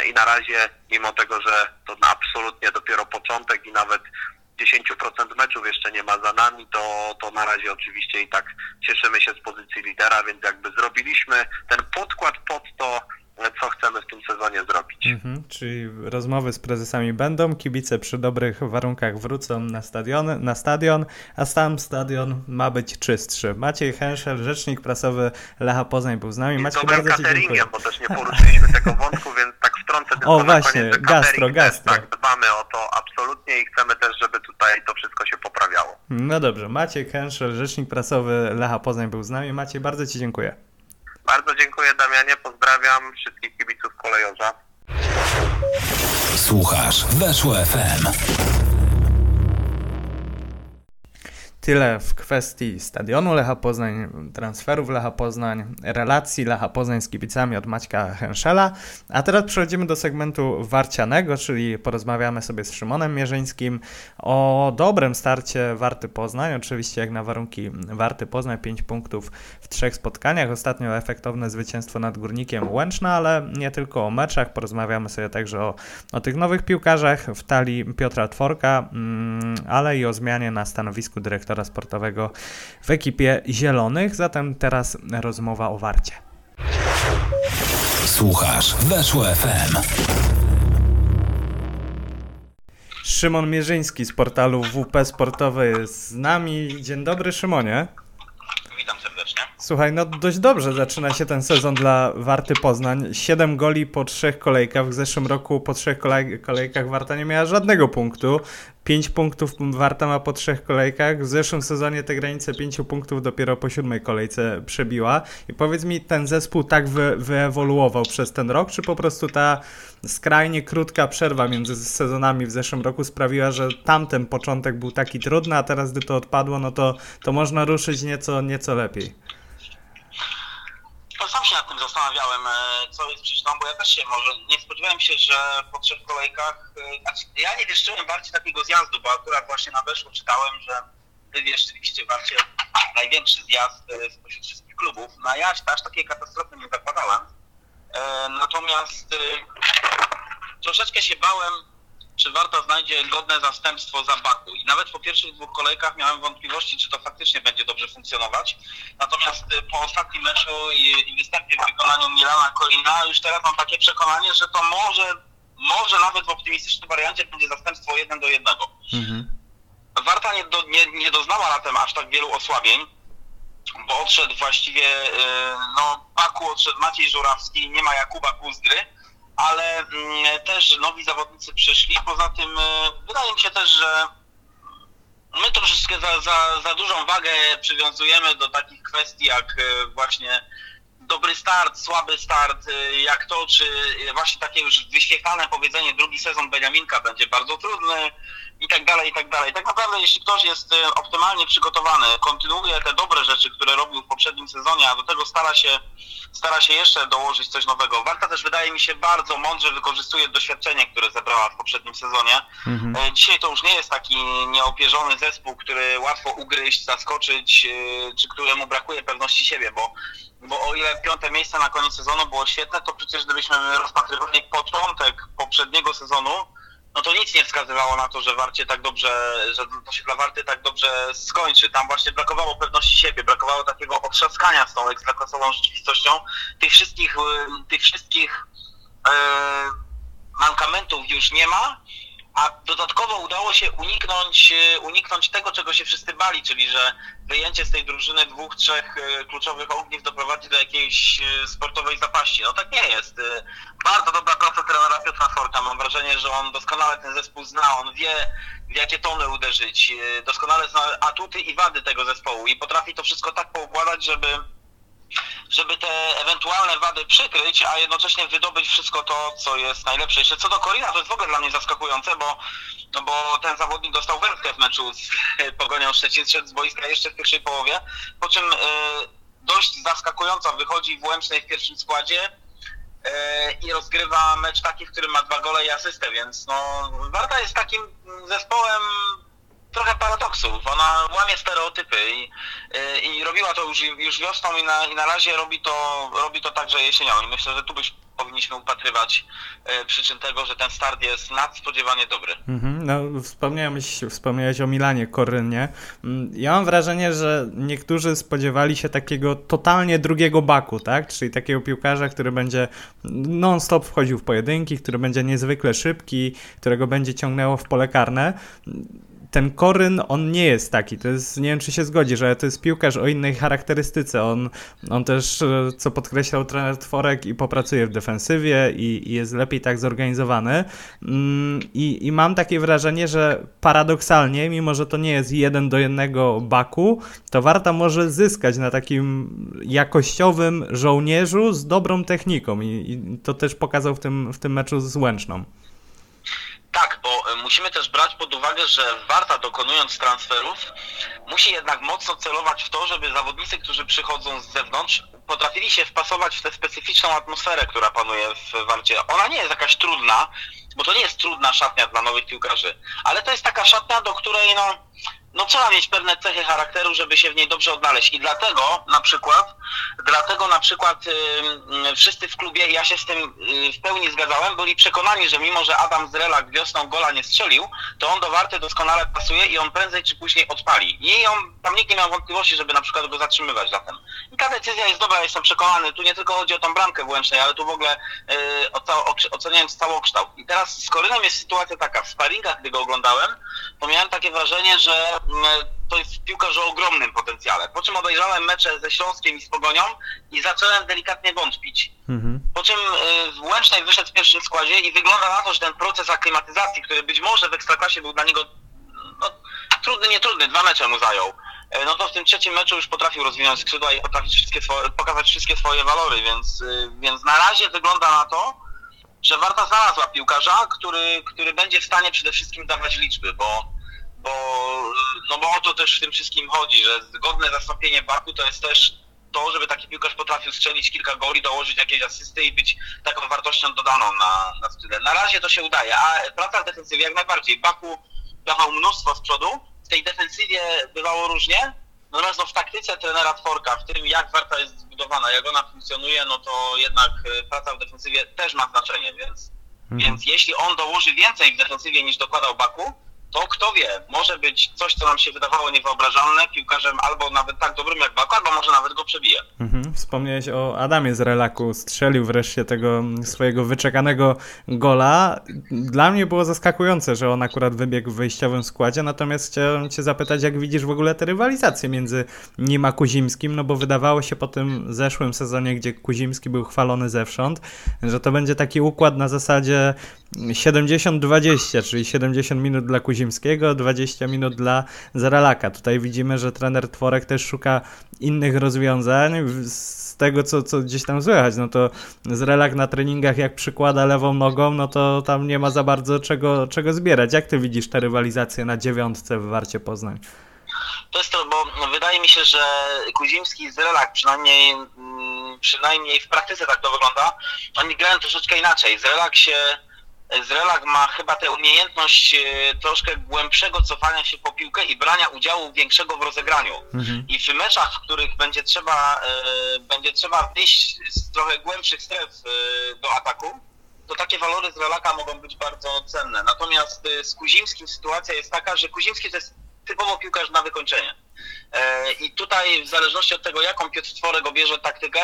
i na razie, mimo tego, że to absolutnie dopiero początek i nawet 10% meczów jeszcze nie ma za nami, to, to na razie oczywiście i tak cieszymy się z pozycji lidera, więc jakby zrobiliśmy ten podkład pod to, co chcemy w tym sezonie zrobić. Mhm, czyli rozmowy z prezesami będą, kibice przy dobrych warunkach wrócą na stadion, na stadion, a sam stadion ma być czystszy. Maciej Henszel, rzecznik prasowy Lecha Poznań był z nami. I Maciej, dobrym cateringiem, bo też nie poruszyliśmy tego wątku, więc tak wtrącę tylko o, właśnie, koniec, gastro, gastro. tak, dbamy o to absolutnie i chcemy też, żeby tutaj to wszystko się poprawiało. No dobrze, Maciej Henszel, rzecznik prasowy Lecha Poznań był z nami. Maciej, bardzo Ci dziękuję. Bardzo dziękuję Damianie, pozdrawiam wszystkich kibiców kolejorza. Słuchasz, weszło FM. Tyle w kwestii stadionu Lecha Poznań, transferów Lecha Poznań, relacji Lecha Poznań z kibicami od Maćka Henszela. A teraz przechodzimy do segmentu warcianego, czyli porozmawiamy sobie z Szymonem Mierzyńskim o dobrym starcie Warty Poznań. Oczywiście jak na warunki Warty Poznań 5 punktów w trzech spotkaniach. Ostatnio efektowne zwycięstwo nad Górnikiem Łęczna, ale nie tylko o meczach. Porozmawiamy sobie także o, o tych nowych piłkarzach w talii Piotra Tworka, mm, ale i o zmianie na stanowisku dyrektora dyrektora sportowego w ekipie Zielonych. Zatem teraz rozmowa o Warcie. Słuchasz, weszło FM. Szymon Mierzyński z portalu WP Sportowy jest z nami. Dzień dobry, Szymonie. Witam serdecznie. Słuchaj, no dość dobrze zaczyna się ten sezon dla Warty Poznań. Siedem goli po trzech kolejkach. W zeszłym roku po trzech kolejkach Warta nie miała żadnego punktu. 5 punktów Warta ma po trzech kolejkach. W zeszłym sezonie te granice 5 punktów dopiero po siódmej kolejce przebiła. I powiedz mi, ten zespół tak wy, wyewoluował przez ten rok, czy po prostu ta skrajnie krótka przerwa między sezonami w zeszłym roku sprawiła, że tamten początek był taki trudny, a teraz gdy to odpadło, no to, to można ruszyć nieco, nieco lepiej. No sam się nad tym zastanawiałem, e, co jest przyczyną, bo ja też się może nie spodziewałem się, że po trzech kolejkach, e, znaczy ja nie wieszczyłem bardziej takiego zjazdu, bo akurat właśnie na weszło czytałem, że wy wieszczyliście bardziej największy zjazd e, spośród wszystkich klubów. No ja aż takiej katastrofy nie zakładałem. Natomiast troszeczkę się bałem, czy Warta znajdzie godne zastępstwo za Baku. I nawet po pierwszych dwóch kolejkach miałem wątpliwości, czy to faktycznie będzie dobrze funkcjonować. Natomiast y, po ostatnim meczu i, występie w wykonaniu Milana Kolina już teraz mam takie przekonanie, że to może, może nawet w optymistycznym wariancie będzie zastępstwo jeden do jednego. Mhm. Warta nie, do, nie, nie doznała latem aż tak wielu osłabień, bo odszedł właściwie, y, no, Baku odszedł Maciej Żurawski, nie ma Jakuba Kuzdry ale mm, też nowi zawodnicy przyszli. Poza tym e, wydaje mi się też, że my troszeczkę za, za, za dużą wagę przywiązujemy do takich kwestii jak e, właśnie dobry start, słaby start, e, jak to, czy właśnie takie już wyświetlane powiedzenie, drugi sezon Beniaminka będzie bardzo trudny i tak dalej, i tak dalej. Tak naprawdę jeśli ktoś jest optymalnie przygotowany, kontynuuje te dobre rzeczy, które robił w poprzednim sezonie, a do tego stara się stara się jeszcze dołożyć coś nowego. Warta też wydaje mi się bardzo mądrze wykorzystuje doświadczenie, które zebrała w poprzednim sezonie. Mhm. E, dzisiaj to już nie jest taki nieopierzony zespół, który łatwo ugryźć, zaskoczyć, e, czy któremu brakuje pewności siebie, bo, bo o ile piąte miejsce na koniec sezonu było świetne, to przecież gdybyśmy rozpatrywali początek poprzedniego sezonu, no to nic nie wskazywało na to, że Warcie tak dobrze, że to się dla Warty tak dobrze skończy. Tam właśnie brakowało pewności siebie, brakowało takiego otrzaskania z tą ekstraklasową rzeczywistością. Tych wszystkich, y, tych wszystkich e, mankamentów już nie ma, a dodatkowo udało się uniknąć, e, uniknąć tego, czego się wszyscy bali, czyli że wyjęcie z tej drużyny dwóch, trzech e, kluczowych ogniw doprowadzi do jakiejś e, sportowej zapaści. No tak nie jest. Bardzo dobra praca trenera Piotra Forka. Mam wrażenie, że on doskonale ten zespół zna, on wie w jakie tony uderzyć, doskonale zna atuty i wady tego zespołu i potrafi to wszystko tak poukładać, żeby żeby te ewentualne wady przykryć, a jednocześnie wydobyć wszystko to, co jest najlepsze. Jeszcze co do Korina, to jest w ogóle dla mnie zaskakujące, bo, no bo ten zawodnik dostał wędkę w meczu z Pogonią Szczecin, z boiska jeszcze w pierwszej połowie, po czym y, dość zaskakująco wychodzi w Łęcznej w pierwszym składzie, e, i rozgrywa mecz taki, w którym ma dwa gole i asystę, więc no, Warta jest takim zespołem trochę paradoksów. Ona łamie stereotypy i, e, i robiła to już, już wiosną i na, i na razie robi to, robi to także jesienią. I myślę, że tu byś powinniśmy upatrywać e, przyczyn tego, że ten start jest nadspodziewanie dobry. Mhm, no, wspomniałeś, wspomniałeś o Milanie Korynie. Mm, ja mam wrażenie, że niektórzy spodziewali się takiego totalnie drugiego baku, tak? Czyli takiego piłkarza, który będzie non-stop wchodził w pojedynki, który będzie niezwykle szybki, którego będzie ciągnęło w pole karne ten Koryn, on nie jest taki. To jest, nie wiem, czy się zgodzi, że to jest piłkarz o innej charakterystyce. On, on też, e, co podkreślał trener Tworek, i popracuje w defensywie i, i jest lepiej tak zorganizowany. Mm, I, I mam takie wrażenie, że paradoksalnie, mimo że to nie jest jeden do jednego baku, to Warta może zyskać na takim jakościowym żołnierzu z dobrą techniką. I, i to też pokazał w tym, w tym meczu z Łęczną. Tak, bo e, musimy też brać pod uwagę, że Warta dokonując transferów musi jednak mocno celować w to, żeby zawodnicy, którzy przychodzą z zewnątrz, potrafili się wpasować w tę specyficzną atmosferę, która panuje w Warcie. Ona nie jest jakaś trudna, bo to nie jest trudna szatnia dla nowych piłkarzy, ale to jest taka szatnia, do której no, no trzeba mieć pewne cechy charakteru, żeby się w niej dobrze odnaleźć. I dlatego na przykład, dlatego na przykład wszyscy w klubie, ja się z tym w pełni zgadzałem, byli przekonani, że mimo, że Adam Zrelak wiosną gola nie strzelił, to on do Warty doskonale pasuje i on prędzej czy później odpali. I on, tam nikt nie miał wątpliwości, żeby na przykład go zatrzymywać zatem. I ta decyzja jest dobra, jestem przekonany. Tu nie tylko chodzi o tą bramkę wyłącznie, ale tu w ogóle yy, o, o, oceniając całokształt. I teraz z Korynem jest sytuacja taka, w sparingach, gdy go oglądałem, to miałem takie wrażenie, że to jest piłkarz o ogromnym potencjale. Po czym obejrzałem mecze ze Śląskiem i z Pogonią i zacząłem delikatnie wątpić. Mhm. Po czym y, w Łęcznej wyszedł w pierwszym składzie i wygląda na to, że ten proces aklimatyzacji, który być może w Ekstraklasie był dla niego no, trudny, nie trudny, dwa mecze mu zajął, e, no to w tym trzecim meczu już potrafił rozwinąć skrzydła i potrafić wszystkie swoje, pokazać wszystkie swoje walory, więc, y, więc na razie wygląda na to, że Warta znalazła piłkarza, który, który będzie w stanie przede wszystkim dawać liczby, bo bo, no bo o to też w tym wszystkim chodzi, że godne zastąpienie Baku to jest też to, żeby taki piłkarz potrafił strzelić kilka goli, dołożyć jakieś asysty i być taką wartością dodaną na, na skrzydle. Na razie to się udaje, a praca w defensywie jak najbardziej. Baku dawał mnóstwo z przodu, w tej defensywie bywało różnie, natomiast no, w taktyce trenera Tworka, w tym jak Warta jest zbudowana, jak ona funkcjonuje, no to jednak e, praca w defensywie też ma znaczenie, więc, mhm. więc jeśli on dołoży więcej w defensywie niż dokładał Baku, to kto wie, może być coś, co nam się wydawało niewyobrażalne, piłkarzem albo nawet tak dobrym jak Baku, albo może nawet go przebije. Mhm. Wspomniałeś o Adamie z Relaku, strzelił wreszcie tego swojego wyczekanego gola. Dla mnie było zaskakujące, że on akurat wybiegł w wyjściowym składzie, natomiast chciałem cię zapytać, jak widzisz w ogóle te rywalizacje między nim a Kuzimskim, no bo wydawało się po tym zeszłym sezonie, gdzie Kuzimski był chwalony zewsząd, że to będzie taki układ na zasadzie 70-20, czyli 70 minut dla Kuzimskiego, 20 minut dla Zaralaka. Tutaj widzimy, że trener Tworek też szuka innych rozwiązań. Z tego, co, co gdzieś tam słychać, no to Zrelak na treningach jak przykłada lewą nogą, no to tam nie ma za bardzo czego, czego zbierać. Jak ty widzisz tę rywalizację na dziewiątce w Warcie Poznań? To jest to, bo wydaje mi się, że Kuzimski i Zrelak przynajmniej, mm, przynajmniej w praktyce tak to wygląda, oni grają troszeczkę inaczej. Zrelak się Zrelak ma chyba tę umiejętność e, troszkę głębszego cofania się po piłkę i brania udziału większego w rozegraniu. Mhm. I w meczach, w których będzie trzeba, e, będzie trzeba wyjść z trochę głębszych stref e, do ataku, to takie walory Zrelaka mogą być bardzo cenne. Natomiast z Kuzimskim sytuacja jest taka, że Kuzimski to jest typowo piłkarz na wykończenie. I tutaj w zależności od tego, jaką Piotr Tworek obierze taktykę,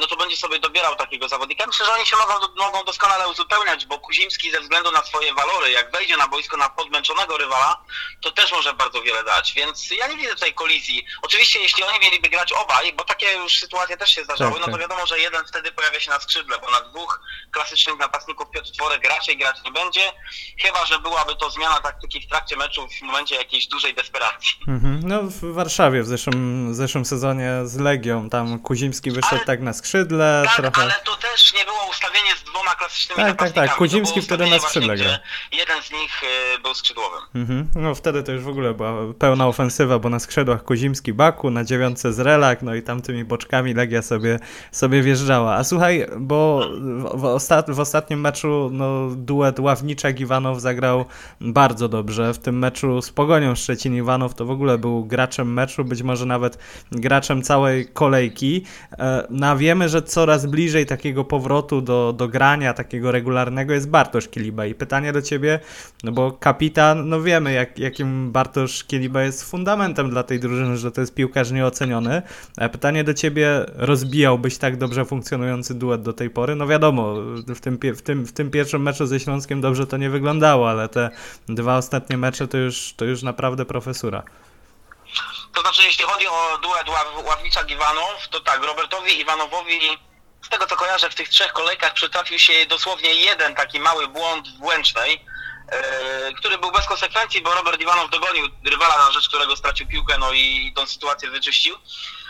no to będzie sobie dobierał takiego zawodnika. Myślę, że oni się mogą, mogą doskonale uzupełniać, bo Kuzimski ze względu na swoje walory, jak wejdzie na boisko na podmęczonego rywala, to też może bardzo wiele dać, więc ja nie widzę tutaj kolizji. Oczywiście jeśli oni mieliby grać obaj, bo takie już sytuacje też się zdarzały, tak, no to tak. wiadomo, że jeden wtedy pojawia się na skrzydle, bo na dwóch klasycznych napastników Piotr Tworek raczej grać nie będzie, chyba, że byłaby to zmiana taktyki w trakcie meczu w momencie jakiejś dużej desperacji. Mhm. No w Warszawie w zeszłym, w zeszłym sezonie z Legią, tam Kuzimski wyszedł tak na skrzydle, Tak, trochę... ale to też ustawienie z dwoma klasycznymi Tak, tak, tak. Kuzimski było wtedy na skrzydle właśnie, gra. Jeden z nich y, był skrzydłowym. Mhm. No wtedy to już w ogóle była pełna ofensywa, bo na skrzydłach Kozimski Baku, na dziewiątce Zrelak, no i tamtymi boczkami Legia sobie, sobie wjeżdżała. A słuchaj, bo w, ostat, w ostatnim meczu no, duet Ławniczak-Iwanow zagrał bardzo dobrze. W tym meczu z Pogonią Szczecin-Iwanow to w ogóle był graczem meczu, być może nawet graczem całej kolejki. E, No wiemy, że coraz bliżej takiego powrotu do, do grania, takiego regularnego jest Bartosz Kiliba. I pytanie do ciebie, no bo kapitan, no wiemy jak, jakim Bartosz Kieliba jest fundamentem dla tej drużyny, że to jest piłkarz nieoceniony. Pytanie do ciebie, rozbijałbyś tak dobrze funkcjonujący duet do tej pory? No wiadomo, w tym, w tym, w tym pierwszym meczu ze Śląskiem dobrze to nie wyglądało, ale te dwa ostatnie mecze to już, to już naprawdę profesura. To znaczy, jeśli chodzi o duet Ław, Ławniczak-Iwanow, to tak, Robertowi Iwanowowi, z tego co kojarzę, w tych trzech kolejkach przytrafił się dosłownie jeden taki mały błąd w Łęcznej, e, który był bez konsekwencji, bo Robert Iwanow dogonił rywala, na rzecz którego stracił piłkę, no i tą sytuację wyczyścił.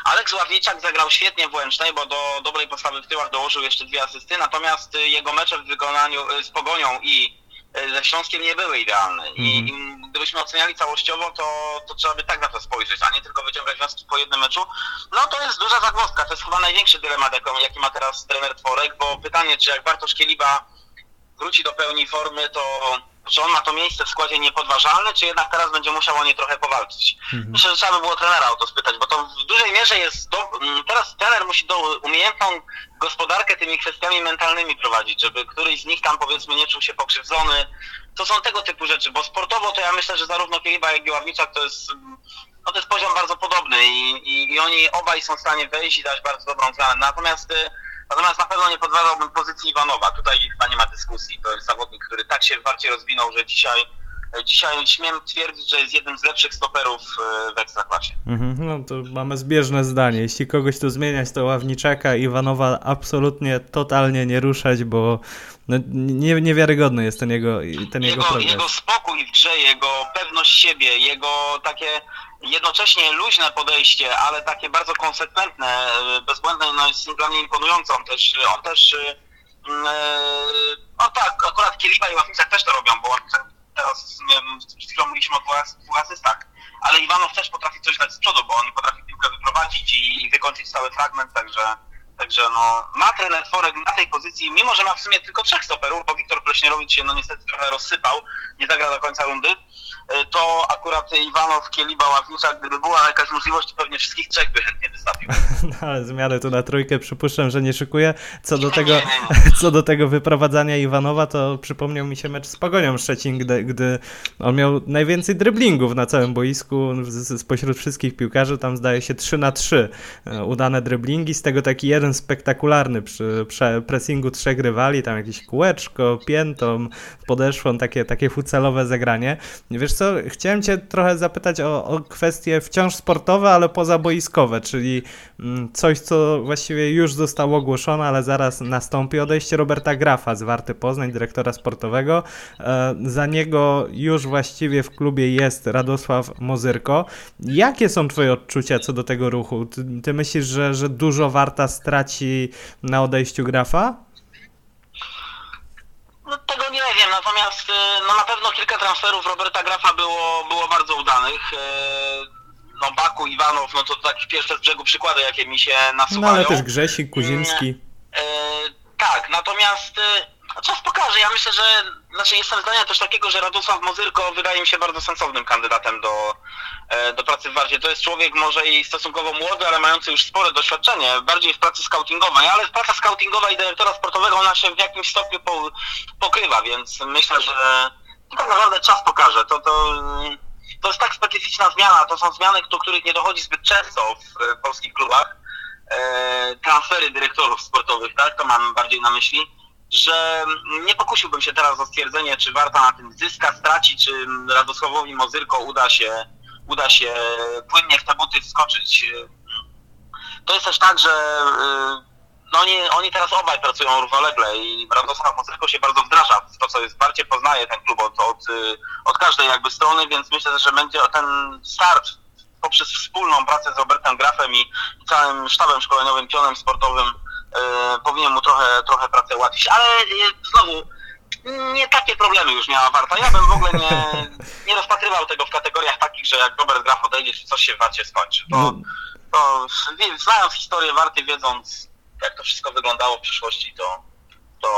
Aleks Ławniczak zagrał świetnie w Łęcznej, bo do dobrej postawy w tyłach dołożył jeszcze dwie asysty, natomiast jego mecze w wykonaniu y, z Pogonią i ze Śląskiem nie były idealne. I, I gdybyśmy oceniali całościowo, to, to trzeba by tak na to spojrzeć, a nie tylko wyciągać wnioski po jednym meczu. No to jest duża zagwozdka, to jest chyba największy dylemat, jaki ma teraz trener Tworek, bo pytanie, czy jak Bartosz Kieliba wróci do pełni formy, to czy on ma to miejsce w składzie niepodważalne, czy jednak teraz będzie musiał o nie trochę powalczyć? Myślę, że trzeba by było trenera o to spytać, bo to w dużej mierze jest. Do, m, teraz trener musi do umiejętną gospodarkę tymi kwestiami mentalnymi prowadzić, żeby któryś z nich tam powiedzmy nie czuł się pokrzywdzony. To są tego typu rzeczy, bo sportowo to ja myślę, że zarówno Kieliba, jak i Ławniczak to jest. mm, No to jest poziom bardzo podobny i, i, i oni obaj są w stanie wejść i dać bardzo dobrą zmianę. Natomiast y, Natomiast na pewno nie podważałbym pozycji Iwanowa. Tutaj chyba nie ma dyskusji. To jest zawodnik, który tak się bardziej rozwinął, że dzisiaj, dzisiaj śmiem twierdzić, że jest jednym z lepszych stoperów e, w Ekstraklasie. Mhm, no to mamy zbieżne zdanie. Jeśli kogoś tu zmieniać, to Ławniczaka, Iwanowa absolutnie, totalnie nie ruszać, bo no, nie, niewiarygodny jest ten jego, ten jego Jego, progres. jego spokój w grze, jego pewność siebie, jego takie jednocześnie luźne podejście, ale takie bardzo konsekwentne, e, bezbłędne, no jest dla mnie imponujące. On też, on też e, mm, e, no tak, akurat Kieliba i Ławnicak też to robią, bo teraz, przed chwilą mówiliśmy o dwóch, as- dwóch asystach, ale Iwanow też potrafi coś dać z przodu, bo on potrafi piłkę wyprowadzić i, i wykończyć cały fragment, także Także no, ma trener Tworek na tej pozycji, mimo że ma w sumie tylko trzech stoperów, bo Wiktor Pleśnierowicz się no niestety trochę rozsypał, nie zagra do końca rundy, to akurat Iwanow, Kieliba, Ławniczak, gdyby była jakaś możliwość, to pewnie wszystkich trzech by chętnie wystawił. No, ale zmiany tu na trójkę przypuszczam, że nie szykuje. Co do tego, Nie, nie, co do tego wyprowadzania Iwanowa, to przypomniał mi się mecz z Pogonią Szczecin, gdy, gdy on miał najwięcej dryblingów na całym boisku z- spośród wszystkich piłkarzy, tam zdaje się 3 na 3 e, udane dryblingi, z tego taki jeden spektakularny przy, przy pressingu trzech rywali, tam jakieś kółeczko, piętą, podeszłą, takie, takie futsalowe zagranie. Wiesz co, chciałem cię trochę zapytać o, o kwestie wciąż sportowe, ale pozaboiskowe, czyli mm, coś, co właściwie już zostało ogłoszone, ale zaraz nastąpi odejście Roberta Grafa z Warty Poznań, dyrektora sportowego. E, Za niego już właściwie w klubie jest Radosław Mozyrko. Jakie są twoje odczucia co do tego ruchu? Ty, ty myślisz, że, że dużo Warta straci na odejściu Grafa? No tego wiem, natomiast y, no na pewno kilka transferów Roberta Grafa było, było bardzo udanych. Y, No Baku, Iwanow, no to takie pierwsze z brzegu przykłady, jakie mi się nasuwają. No ale też Grzesik, Kuzimski. E, tak, natomiast e, czas pokaże. Ja myślę, że znaczy jestem zdania też takiego, że Radosław Mozyrko wydaje mi się bardzo sensownym kandydatem do, e, do pracy w Warcie. To jest człowiek może i stosunkowo młody, ale mający już spore doświadczenie, bardziej w pracy scoutingowej, ale praca scoutingowa i dyrektora sportowego ona się w jakimś stopniu po, pokrywa, więc myślę, że tak naprawdę czas pokaże. To, to, to jest tak specyficzna zmiana, to są zmiany, do których nie dochodzi zbyt często w polskich klubach e, transfery dyrektorów sportowych, tak, to mam bardziej na myśli, że nie pokusiłbym się teraz o stwierdzenie, czy Warta na tym zyska, straci, czy Radosławowi Mozyrko uda się, uda się płynnie w te buty wskoczyć. To jest też tak, że y, no oni, oni teraz obaj pracują równolegle i Radosław Mozyrko się bardzo wdraża w to, co jest bardziej poznaje ten klub od, od, y, od każdej jakby strony, więc myślę, że będzie ten start poprzez wspólną pracę z Robertem Grafem i całym sztabem szkoleniowym, pionem sportowym powinien mu trochę, trochę pracę ułatwić. Ale e, znowu, nie takie problemy już miała Warta. Ja bym w ogóle nie, nie rozpatrywał tego w kategoriach takich, że jak Robert Graf odejdzie, coś się w Warcie skończy. To, No. to wie- znając historię Warty, wiedząc jak to wszystko wyglądało w przyszłości, to, to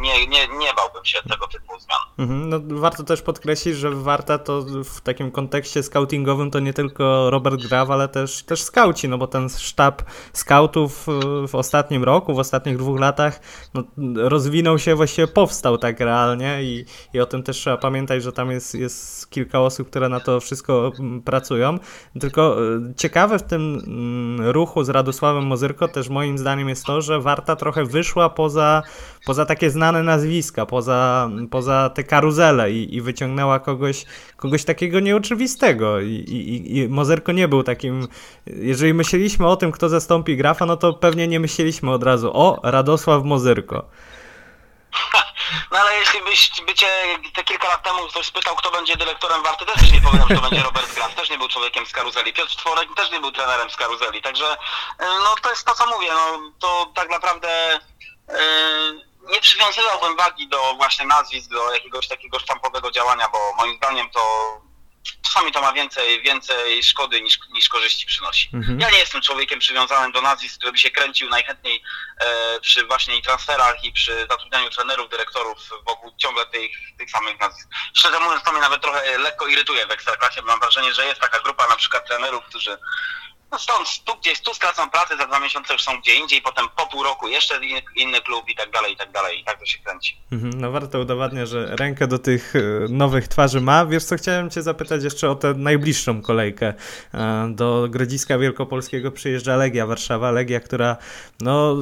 nie, nie, nie bałbym się tego typu zmian. Mhm, No, warto też podkreślić, że Warta to w takim kontekście scoutingowym to nie tylko Robert Graf, ale też, też skauci, no bo ten sztab skautów y, w ostatnim roku, w ostatnich dwóch latach no, rozwinął się, właściwie powstał tak realnie i, i o tym też trzeba pamiętać, że tam jest, jest kilka osób, które na to wszystko mm, pracują. Tylko y, ciekawe w tym mm, ruchu z Radosławem Mozyrko też moim zdaniem jest to, że Warta trochę wyszła poza, poza takie znane nazwiska, poza, poza te karuzele i, i wyciągnęła kogoś, kogoś takiego nieoczywistego. I, i, I Mozerko nie był takim. Jeżeli myśleliśmy o tym, kto zastąpi grafa, no to pewnie nie myśleliśmy od razu o Radosław Mozyrko. No ale jeśli byś, by cię te kilka lat temu ktoś spytał, kto będzie dyrektorem Warty, też nie powiedział, że to będzie Robert Graf, też nie był człowiekiem z karuzeli. Piotr Tworek też nie był trenerem z karuzeli, także y, no to jest to, co mówię, no to tak naprawdę y, nie przywiązywałbym wagi do właśnie nazwisk, do jakiegoś takiego sztampowego działania, bo moim zdaniem to czasami to ma więcej, więcej szkody niż, niż korzyści przynosi. Mhm. Ja nie jestem człowiekiem przywiązanym do nazwisk, który by się kręcił najchętniej e, przy właśnie transferach i przy zatrudnianiu trenerów, dyrektorów wokół ciągle tych, tych samych nazwisk. Szczerze mówiąc, to mnie nawet trochę lekko irytuje w Ekstraklasie, bo mam wrażenie, że jest taka grupa na przykład trenerów, którzy no stąd, tu gdzieś, tu stracą pracę, za dwa miesiące już są gdzie indziej, potem po pół roku jeszcze inny, klub i tak dalej, i tak dalej, i tak to się kręci. Mhm, No warto udowadnia, że rękę do tych e, nowych twarzy ma. Wiesz co, chciałem cię zapytać jeszcze o tę najbliższą kolejkę. E, Do Grodziska Wielkopolskiego przyjeżdża Legia Warszawa. Legia, która no,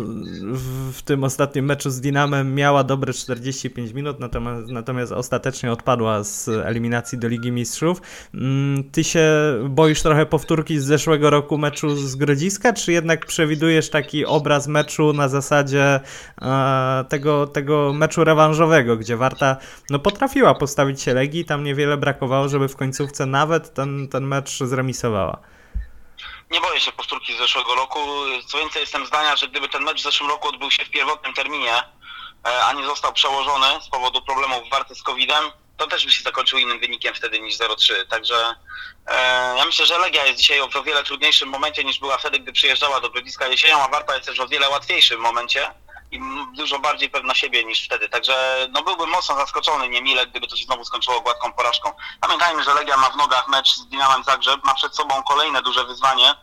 w, w tym ostatnim meczu z Dinamem miała dobre 45 minut, natomiast, natomiast ostatecznie odpadła z eliminacji do Ligi Mistrzów. Mm, Ty się boisz trochę powtórki z zeszłego roku meczu z Grodziska, czy jednak przewidujesz taki obraz meczu na zasadzie e, tego, tego meczu rewanżowego, gdzie Warta no, potrafiła postawić się Legii, tam niewiele brakowało, żeby w końcówce nawet ten, ten mecz zremisowała. Nie boję się powtórki z zeszłego roku. Co więcej, jestem zdania, że gdyby ten mecz w zeszłym roku odbył się w pierwotnym terminie, e, a nie został przełożony z powodu problemów warty z COVID-em, to też by się zakończył innym wynikiem wtedy niż 0-3. Także e, ja myślę, że Legia jest dzisiaj w o wiele trudniejszym momencie niż była wtedy, gdy przyjeżdżała do Grodziska jesienią, a Warta jest też w o wiele łatwiejszym momencie i dużo bardziej pewna siebie niż wtedy. Także no byłbym mocno zaskoczony, niemile, gdyby to się znowu skończyło gładką porażką. Pamiętajmy, że Legia ma w nogach mecz z Dinamem Zagrzeb, ma przed sobą kolejne duże wyzwanie,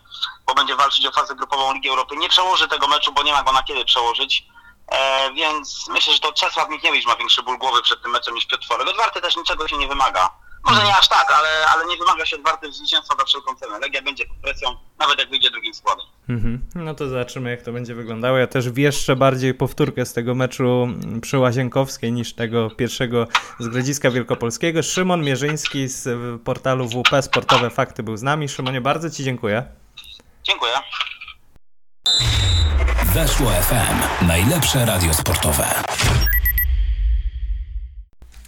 bo będzie walczyć o fazę grupową Ligi Europy. Nie przełoży tego meczu, bo nie ma go na kiedy przełożyć. E, więc myślę, że to Czesław Michniewicz ma większy ból głowy przed tym meczem niż Piotr Tworek. Od Warty też niczego się nie wymaga. Może nie aż tak, ale, ale nie wymaga się od Warty zwycięstwa za wszelką cenę. Legia będzie pod presją, nawet jak wyjdzie drugim składem. Mhm. No to zobaczymy, jak to będzie wyglądało. Ja też wieszczę bardziej powtórkę z tego meczu przy Łazienkowskiej niż tego pierwszego z Grodziska Wielkopolskiego. Szymon Mierzyński z portalu WP Sportowe Fakty był z nami. Szymonie, bardzo Ci dziękuję. Dziękuję. Weszło FM. Najlepsze radio sportowe.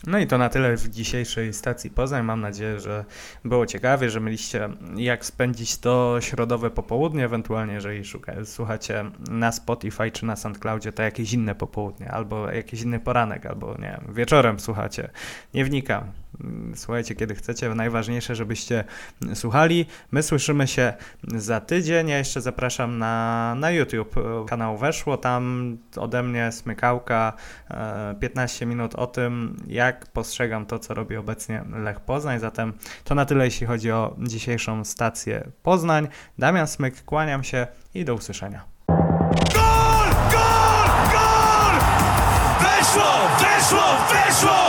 No i to na tyle w dzisiejszej stacji Poznań. Mam nadzieję, że było ciekawie, że mieliście jak spędzić to środowe popołudnie, ewentualnie jeżeli szuka, słuchacie na Spotify czy na SoundCloudzie, to jakieś inne popołudnie, albo jakiś inny poranek, albo nie wieczorem słuchacie. Nie wnikam. Mm, słuchajcie, kiedy chcecie. Najważniejsze, żebyście słuchali. My słyszymy się za tydzień. Ja jeszcze zapraszam na, na YouTube. Kanał weszło tam ode mnie smykałka e, 15 minut o tym, jak postrzegam to, co robi obecnie Lech Poznań. Zatem to na tyle, jeśli chodzi o dzisiejszą stację Poznań. Damian Smyk, kłaniam się i do usłyszenia. Gol! Gol! Gol! Weszło! Weszło! Weszło!